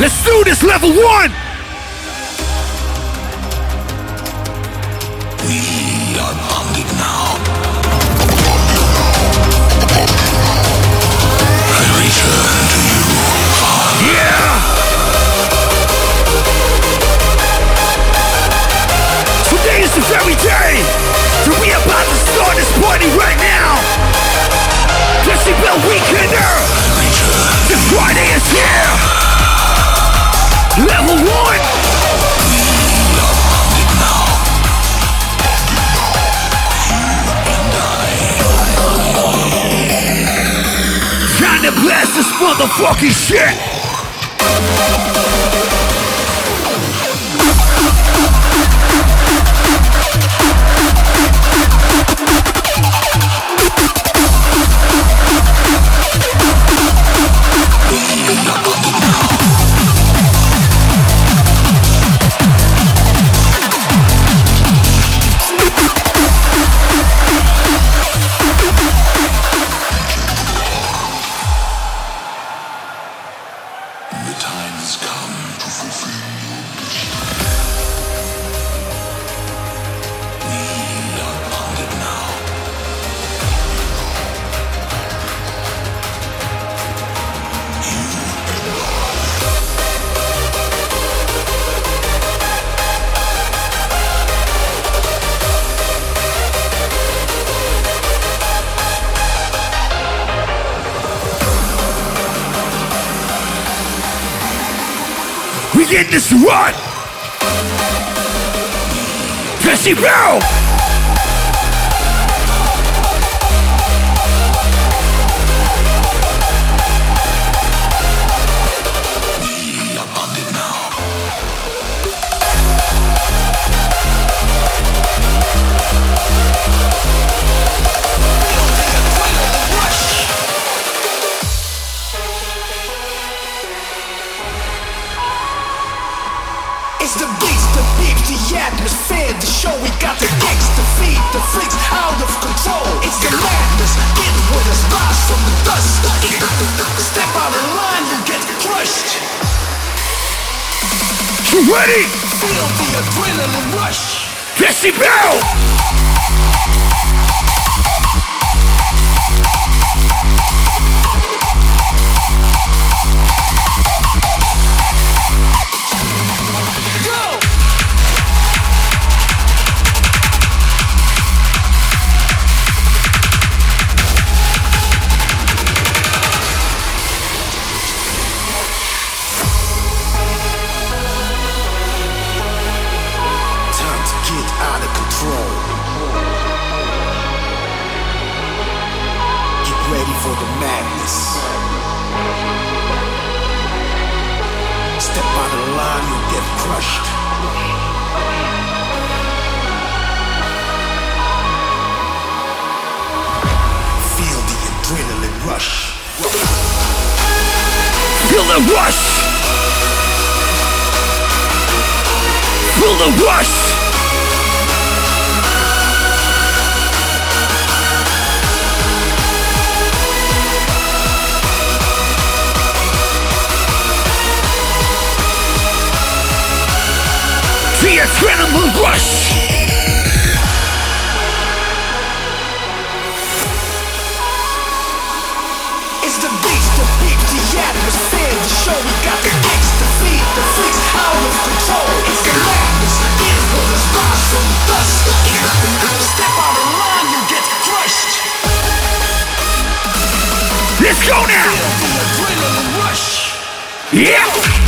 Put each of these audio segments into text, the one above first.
Let's do this, level one! We are bonded now. I return to you. Yeah! Today is the very day that we are about to start this party right now. Decibel Weekender! The Friday is here! Level one! Time to blast this motherfucking shit! Get this run! Decibel! The freaks out of control. It's the madness, get with us, rise from the dust. Step out of line, you get crushed. You ready? Feel the adrenaline rush. Jesse rush. Feel the rush! Feel the rush! The adrenaline rush! Go now! Feel the adrenaline rush. Yeah!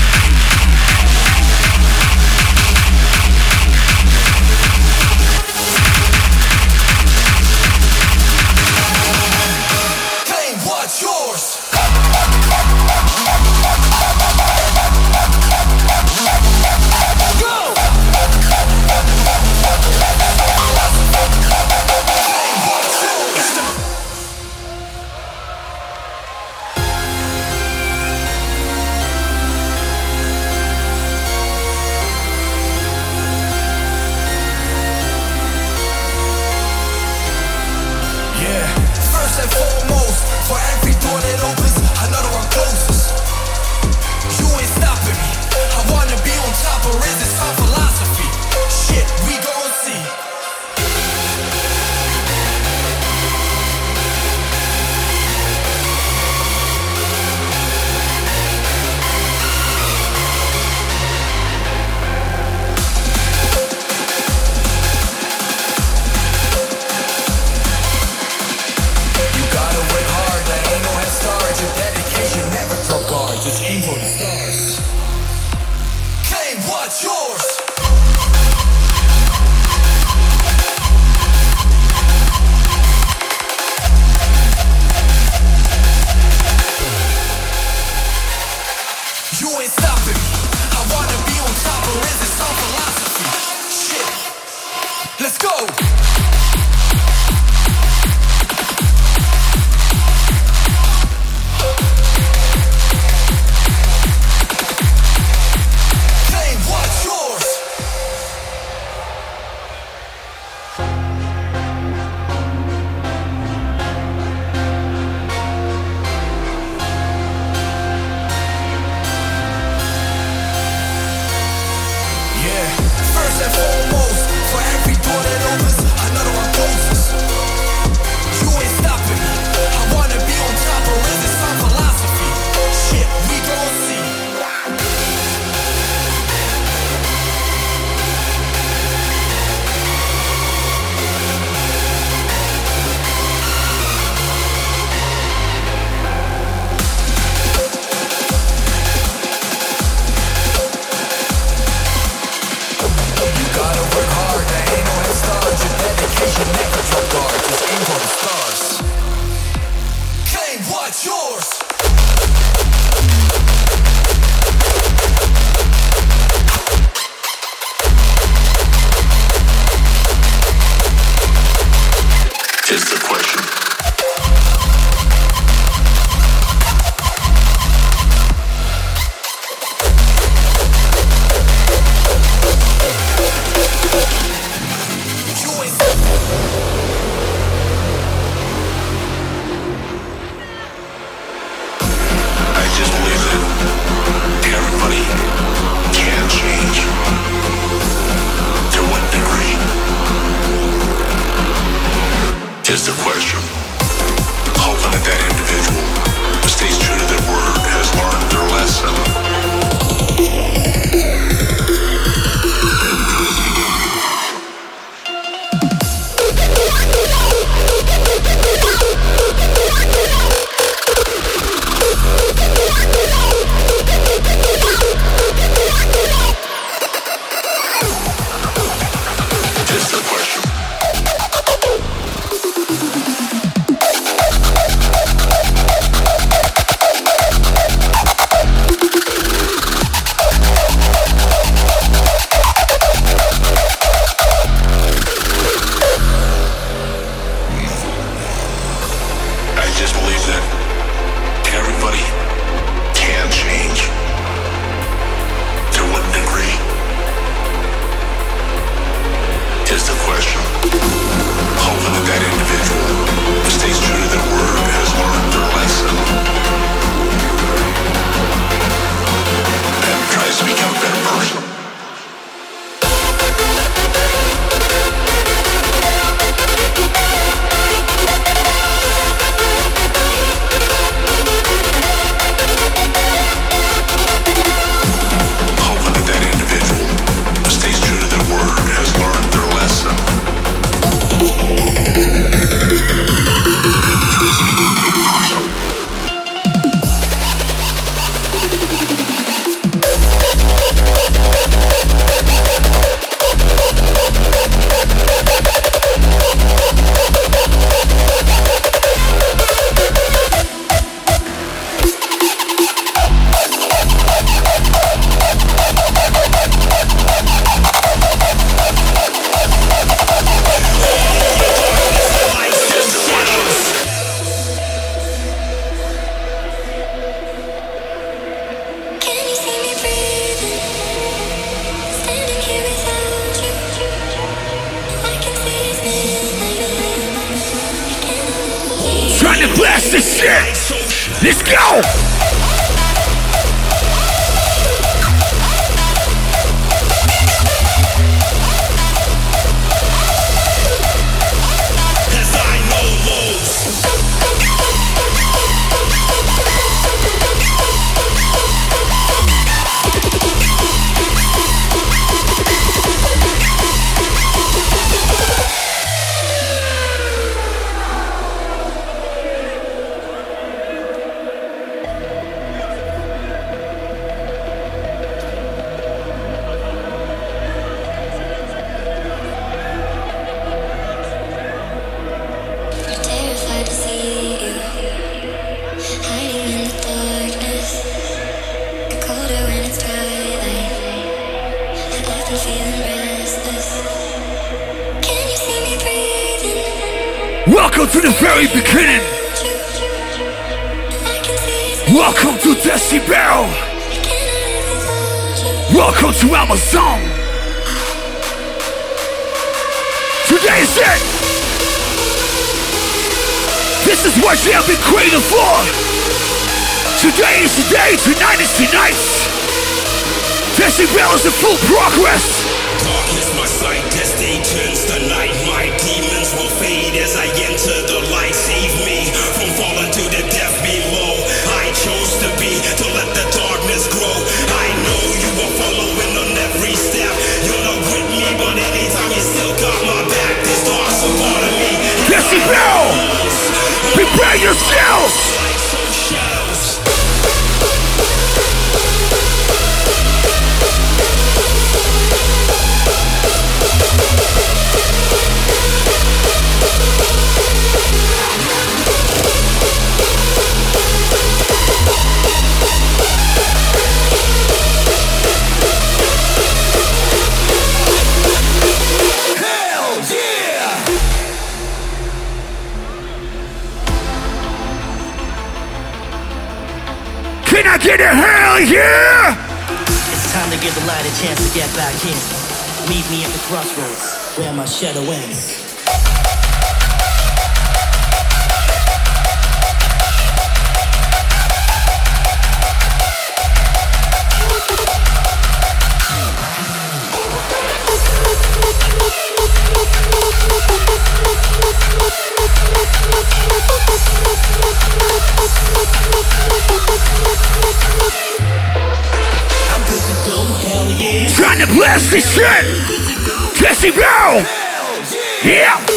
Welcome to Amazon. Today's it. This is what you have been created for. Today is the day, tonight is tonight. Decibel is in full progress. Darkness my sight, turns to night. Prepare yourselves. Light a chance to get back in. Meet me at the crossroads where my shadow ends. Yeah. Trying to blast this shit. Decibel. Yeah.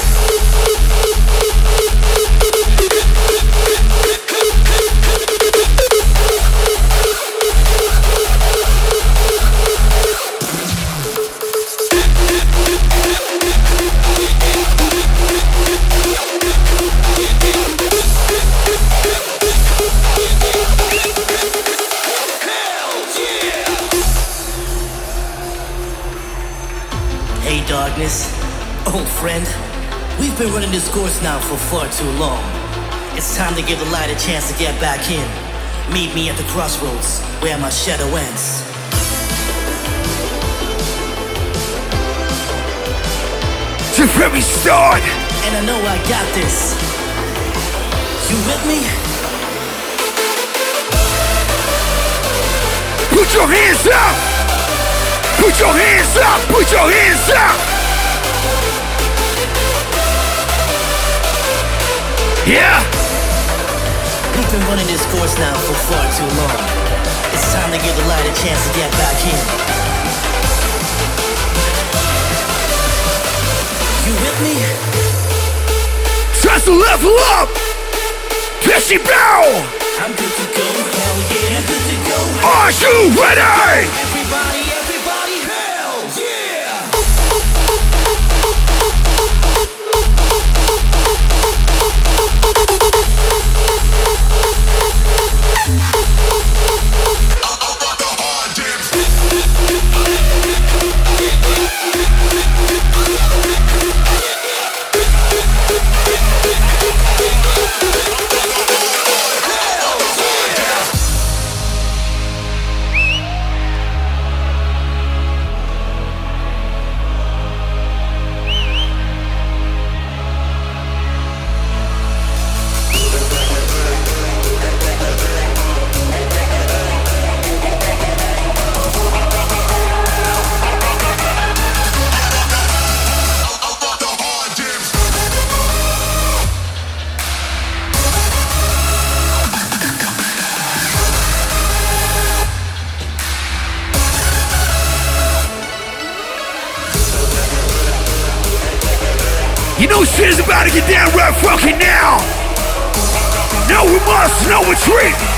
Old friend. We've been running this course now for far too long. It's time to give the light a chance to get back in. Meet me at the crossroads where my shadow ends. The very start. And I know I got this. You with me? Put your hands up. Put your hands up. Put your hands up. Yeah. We've been running this course now for far too long. It's time to give the light a chance to get back in. You with me? To level up. Decibel. I'm good to go, hell yeah, I'm good to go. Are you ready? Everybody, get down right fucking now. No remorse, no retreat.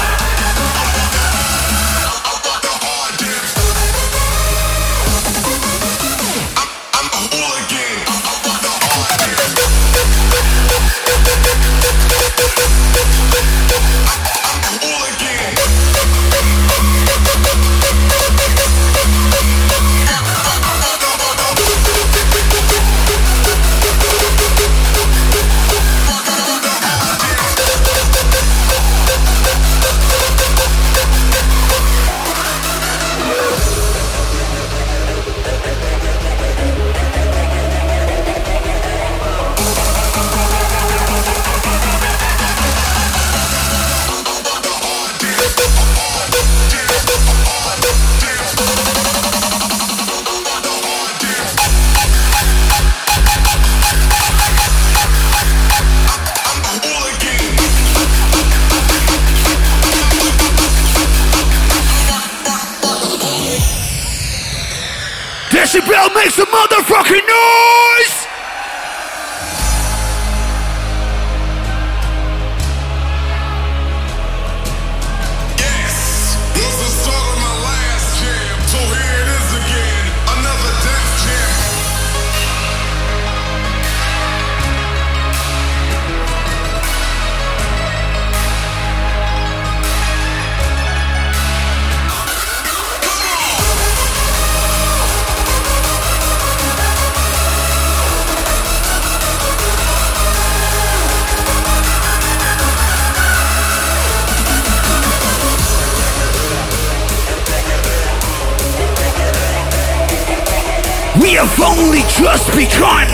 We have only just begun!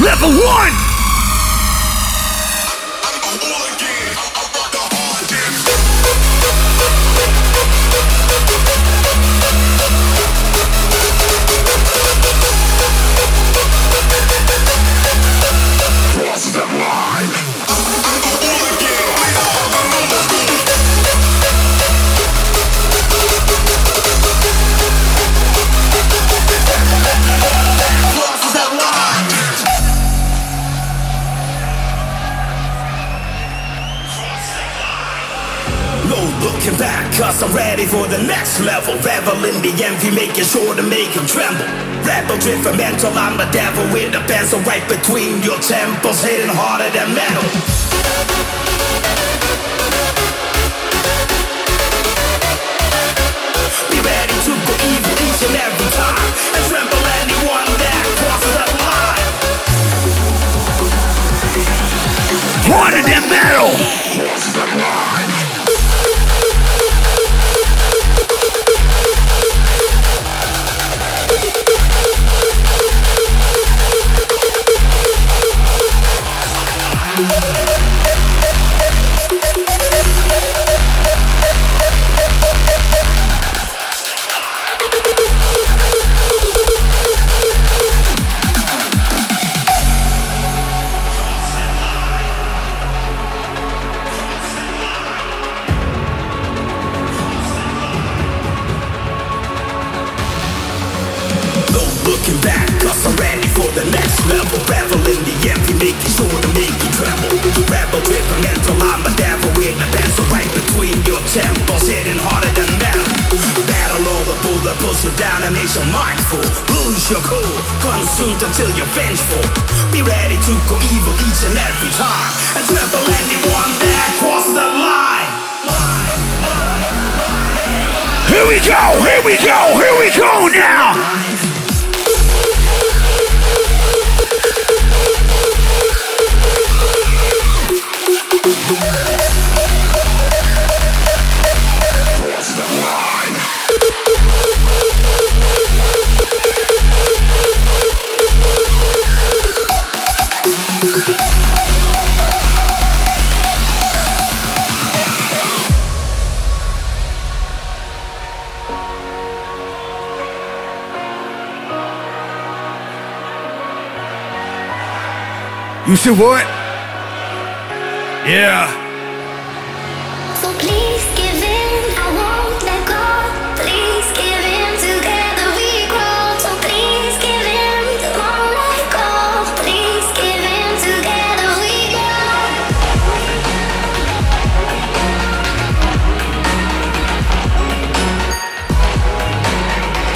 Level 1! I'm ready for the next level. Revel in the envy, making sure to make him tremble. Rebel driven mental, I'm the devil with a pencil right between your temples, hitting harder than metal. Be ready to go evil each and every time, and tremble anyone that crosses that line. Harder than metal! The next level. Revel in the empty, making sure to make you tremble. Rebel driven mental, I'm a devil with a pencil right between your temples, hitting harder than metal. Battle over bullet, pulls you down and makes you mindful. Lose your cool, consumed until you're vengeful. Be ready to go evil each and every time, and tremble anyone that crosses the line. Here we go, here we go, here we go now! You said what? Yeah. So please give in, I won't let go. Please give in, together we grow. So please give in, won't let go. Please give in, together we grow.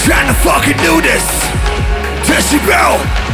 Trying to fucking do this! Decibel! So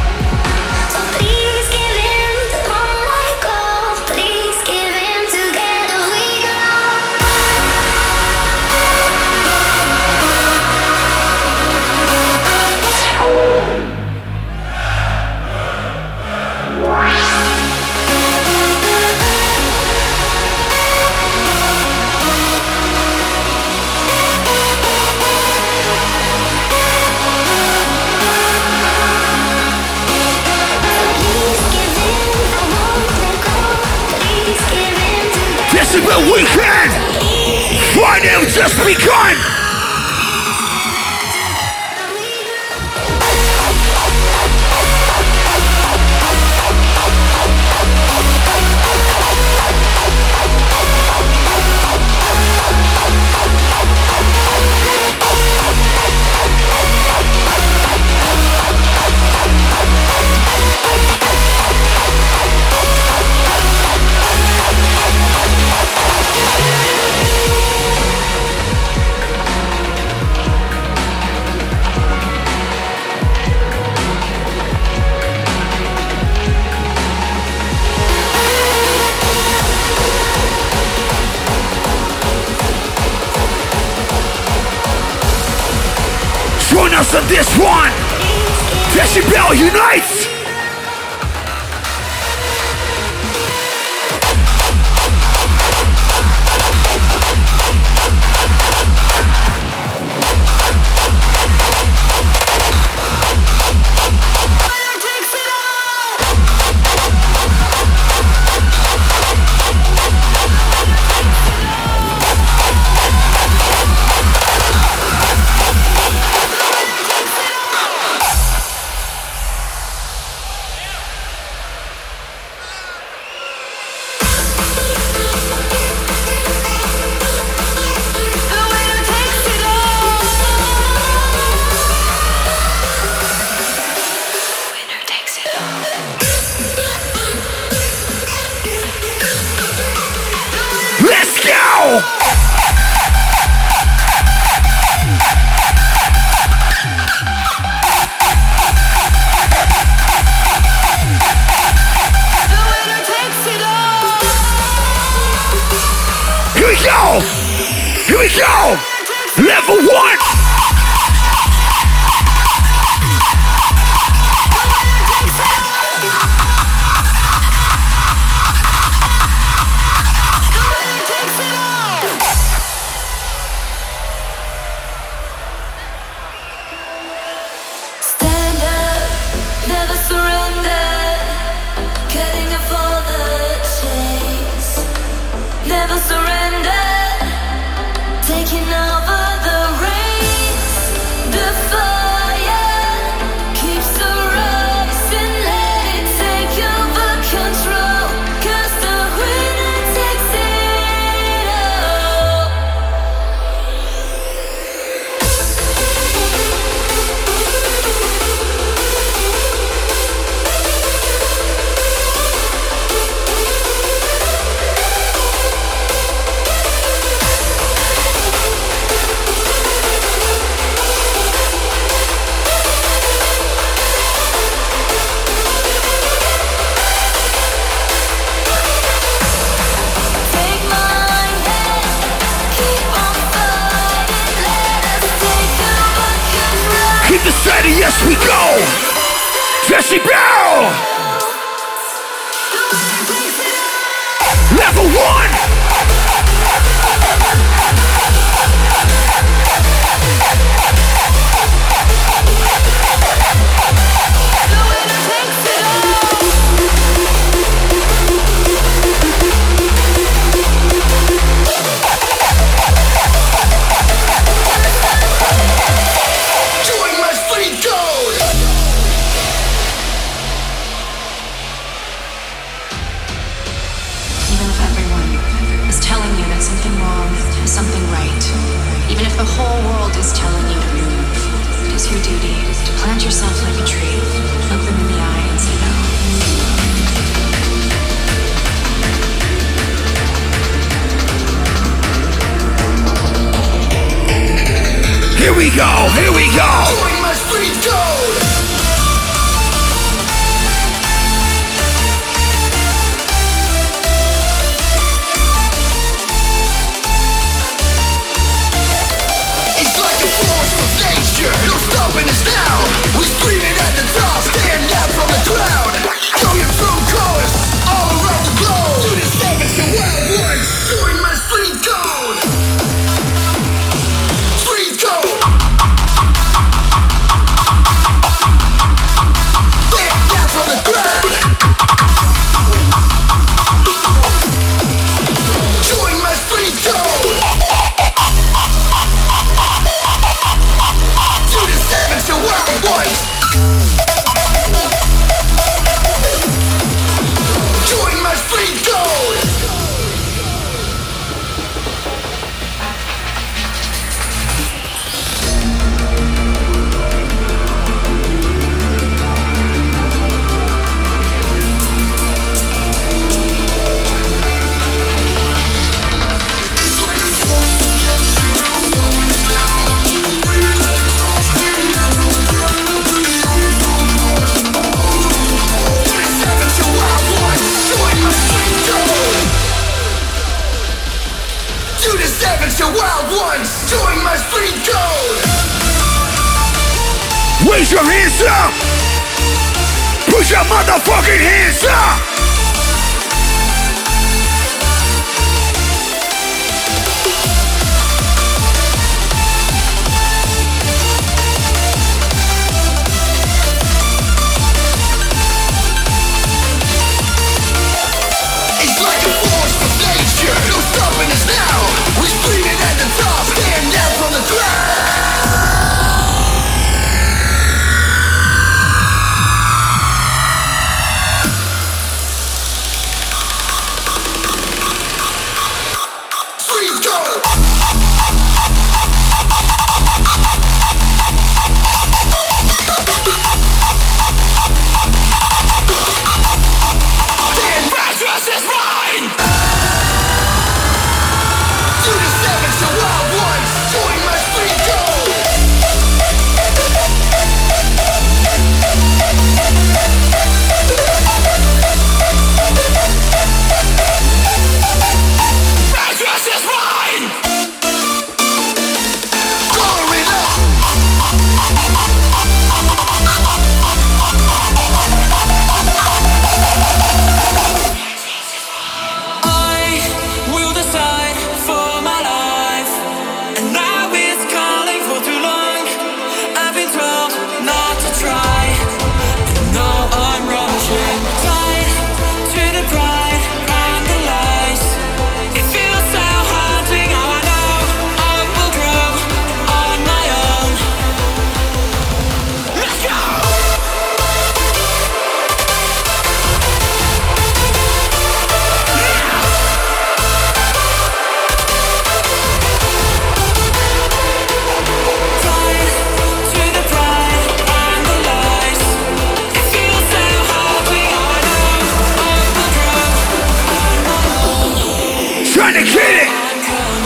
come.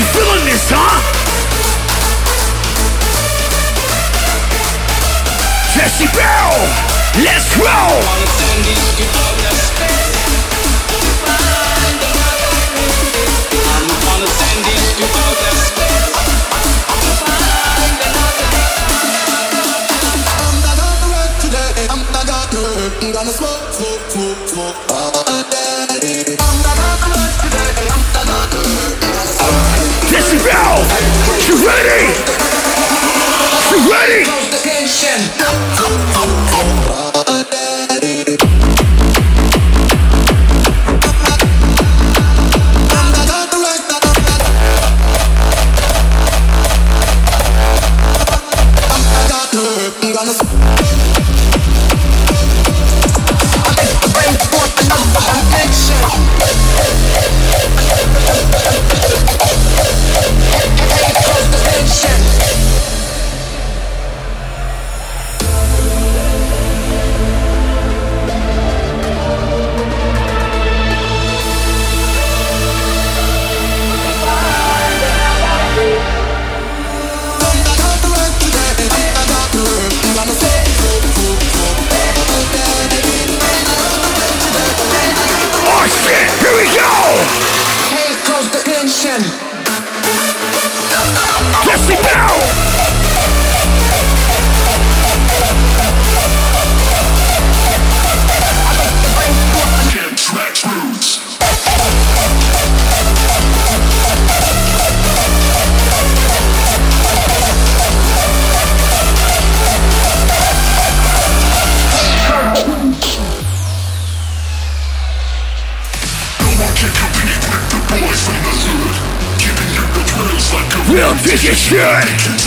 You feeling this, huh? Let's roll! I'm gonna smoke, smoke, smoke, smoke now! You ready? You ready? shit.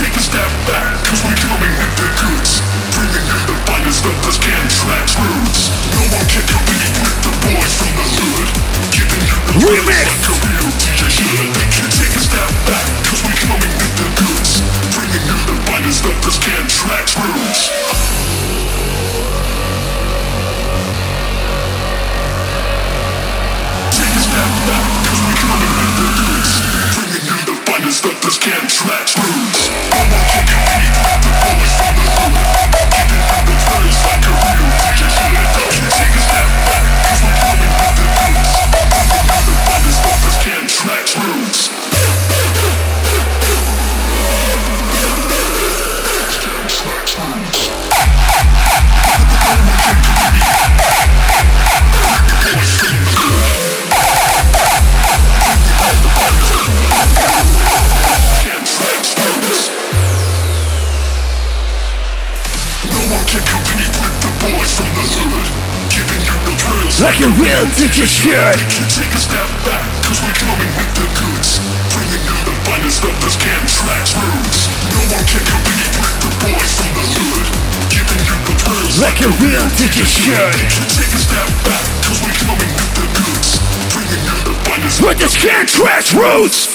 like a real DJ should. Take a step back, cause we coming with the goods. Bringing you the finest. With the can't trash roots!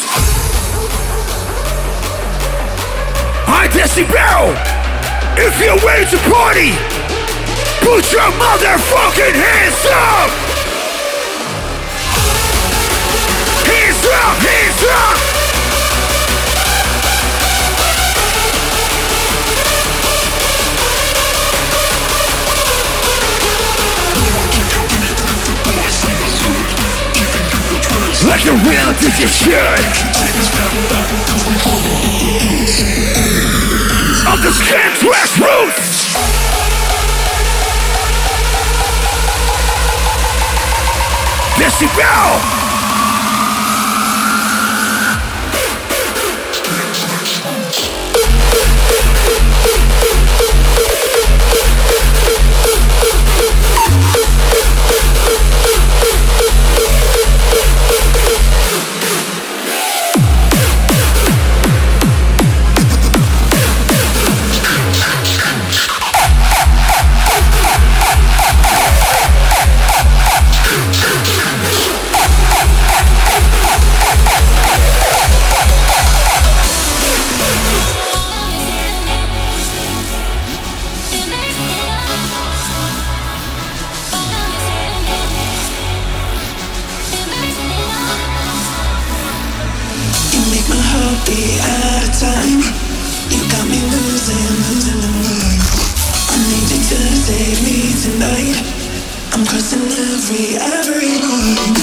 I decibel! If you're ready to party, put your motherfucking hands up! Hands up, hands up! Like the real did you shake Of the skin grassroots Decibel! I'm cursing every, every line.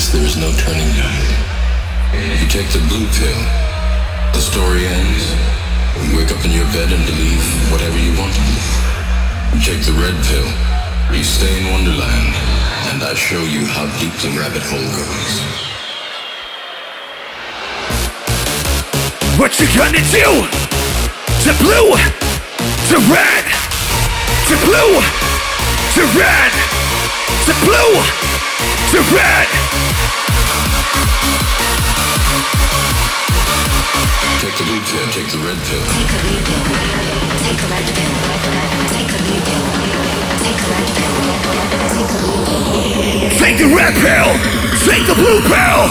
This, there is no turning back. You take the blue pill, The story ends. You wake up in your bed and believe whatever you want to believe. You take the red pill. You stay in Wonderland, and I show you how deep the rabbit hole goes. What you gonna do? To blue, to red, to blue, to red, to blue, to. Take the blue pill, take the red pill. Take a blue pill. Take a red pill. Take a blue pill. Take a red pill. Take a blue pill. Take the red pill, take the blue pill.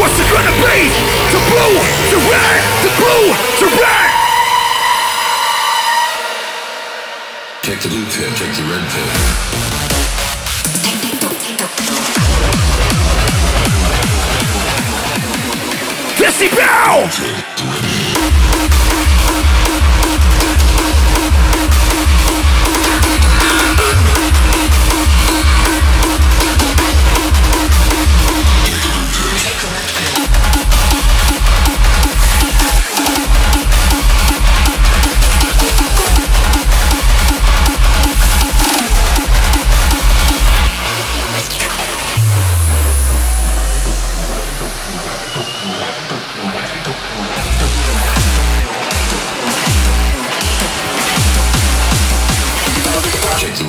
What's it gonna be? To blue, to red, to blue, to red. Take the blue pill, take the red pill. Decibel! Take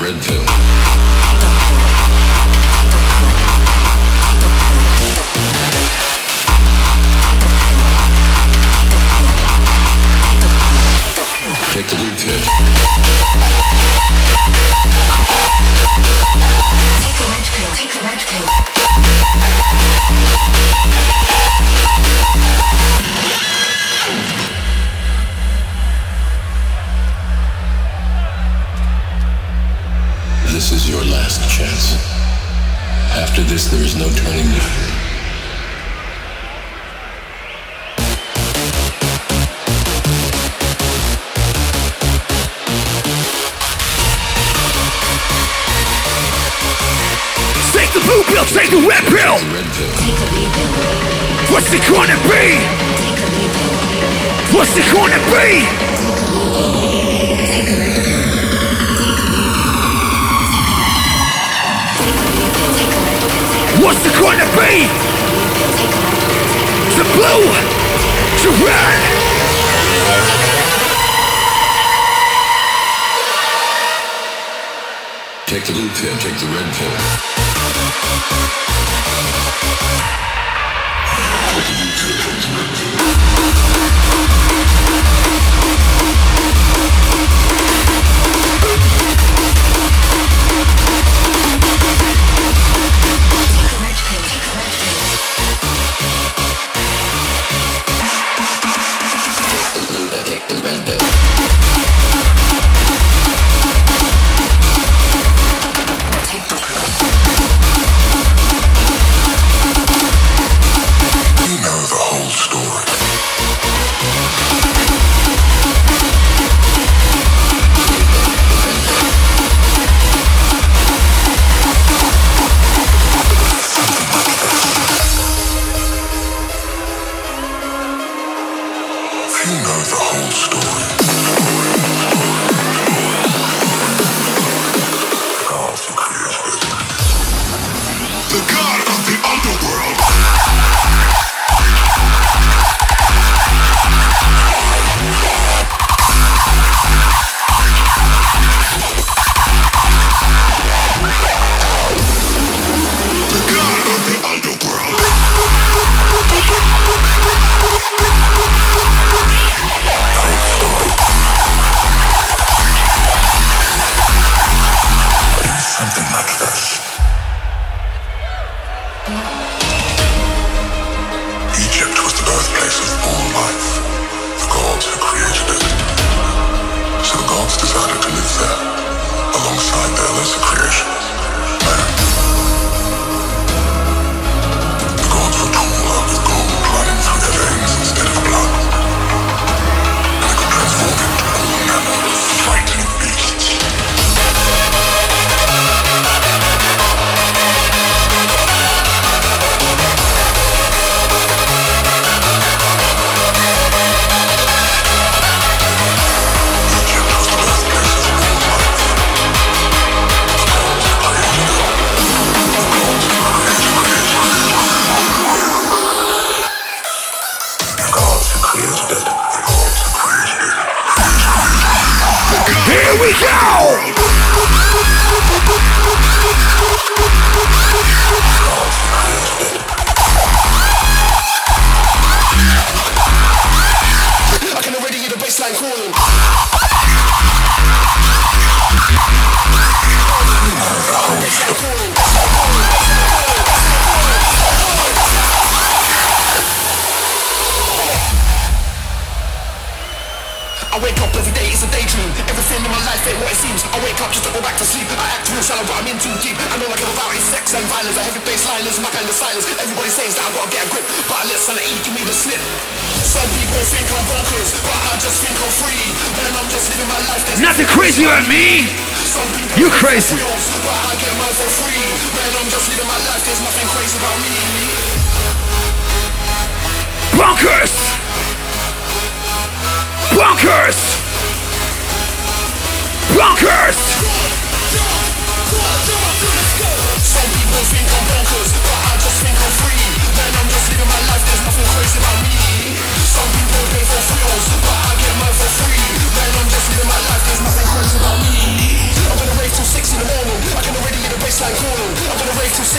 red pill.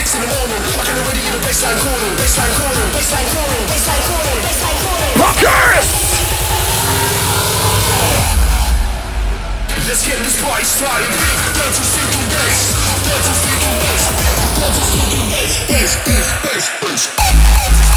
beats in the morning. I already hear the baseline calling, baseline calling, baseline calling, baseline calling, baseline calling. Rockers! Let's get this party started. Don't you think you bass? Don't you think you bass? Don't you think you bass? Bass, bass, bass, bass.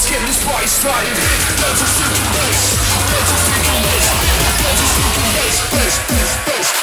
let's get this party started. Let's just freaking bass. Let's freaking bass. Let's just freaking bass. Bass, bass, bass.